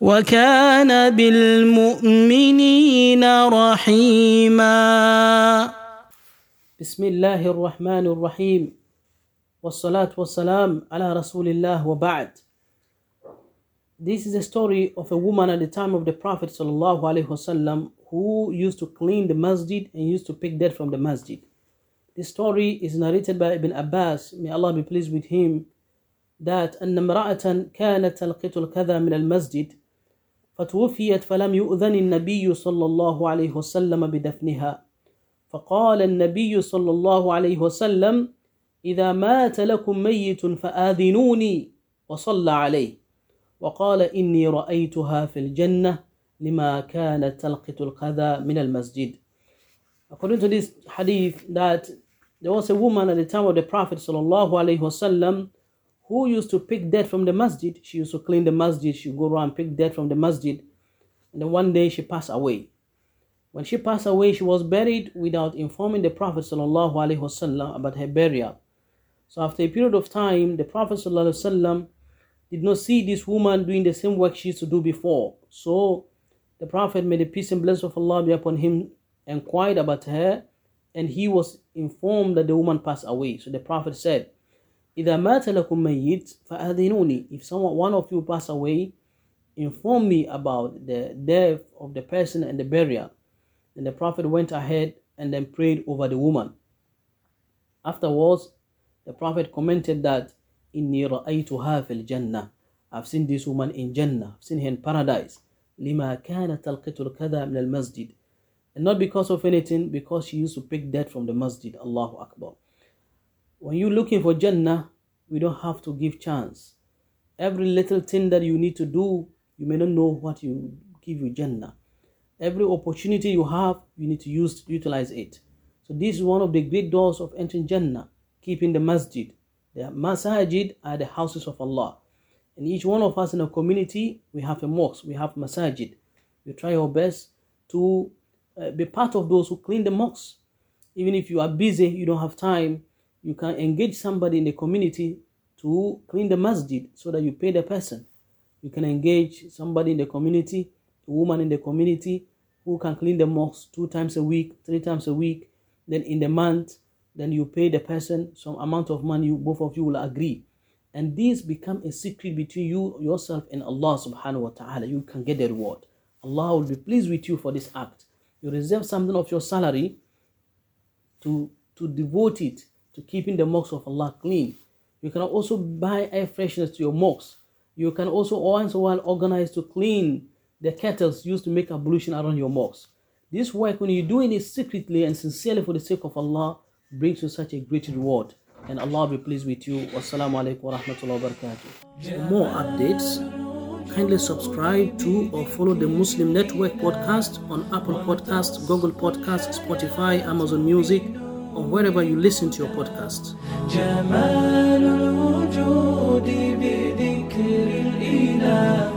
وكان بالمؤمنين رحيما بسم الله الرحمن الرحيم والصلاه والسلام على رسول الله وبعد This is a story of a woman at the time of the Prophet wasallam who used to clean the masjid and used to pick dirt from the masjid. This story is narrated by Ibn Abbas, may Allah be pleased with him, that أن امرأة كانت تلقط الكذا من المسجد فتوفيت فلم يؤذن النبي صلى الله عليه وسلم بدفنها. فقال النبي صلى الله عليه وسلم إذا مات لكم ميت فآذنوني وصلى عليه. وقال إني رأيتها في الجنة لما كانت تلقط الكذا من المسجد. According to this hadith that there was a woman at the time of the Prophet sallallahu alaihi wasallam who used to pick dirt from the masjid. She used to clean the masjid. She would go around and pick dirt from the masjid. And then one day she passed away. When she passed away, she was buried without informing the Prophet wasallam about her burial. So after a period of time, the Prophet wasallam did not see this woman doing the same work she used to do before. So the Prophet, made the peace and blessing of Allah be upon him, inquired about her and he was informed that the woman passed away. So the Prophet said, إِذَا مَاتَ لَكُم مَيِّتْ فَأَذِنُونِي If someone, one of you pass away, inform me about the death of the person and the burial. Then the Prophet went ahead and then prayed over the woman. Afterwards, the Prophet commented that, إِنِّي رَأَيْتُهَا فِي الْجَنَّةِ I've seen this woman in Jannah, I've seen her in paradise. لِمَا كَانَتْ تَلْقِطُ الْكَذَى مِنَ الْمَسْجِدِ and not because of anything, because she used to pick dirt from the masjid. Allahu Akbar. When you're looking for Jannah, we don't have to give chance. Every little thing that you need to do, you may not know what you give you Jannah. Every opportunity you have, you need to use utilize it. So this is one of the great doors of entering Jannah, keeping the masjid. The masajid are the houses of Allah. And each one of us in a community, we have a mosque, we have masajid. We try our best to uh, be part of those who clean the mosques. Even if you are busy, you don't have time, you can engage somebody in the community to clean the masjid so that you pay the person. You can engage somebody in the community, a woman in the community who can clean the mosque two times a week, three times a week. Then in the month, then you pay the person some amount of money, you, both of you will agree. And this become a secret between you, yourself, and Allah subhanahu wa ta'ala. You can get the reward. Allah will be pleased with you for this act you reserve something of your salary to to devote it to keeping the mosques of Allah clean. You can also buy air fresheners to your mosques. You can also once in a while organize to clean the kettles used to make ablution around your mosques. This work, when you're doing it secretly and sincerely for the sake of Allah, brings you such a great reward. And Allah be pleased with you. Wassalamu alaikum wa rahmatullahi wa barakatuh. For more updates, kindly subscribe to or follow the Muslim Network podcast on Apple Podcasts, Google Podcasts, Spotify, Amazon Music, or wherever you listen to your podcasts. جمال الوجود بذكر الإله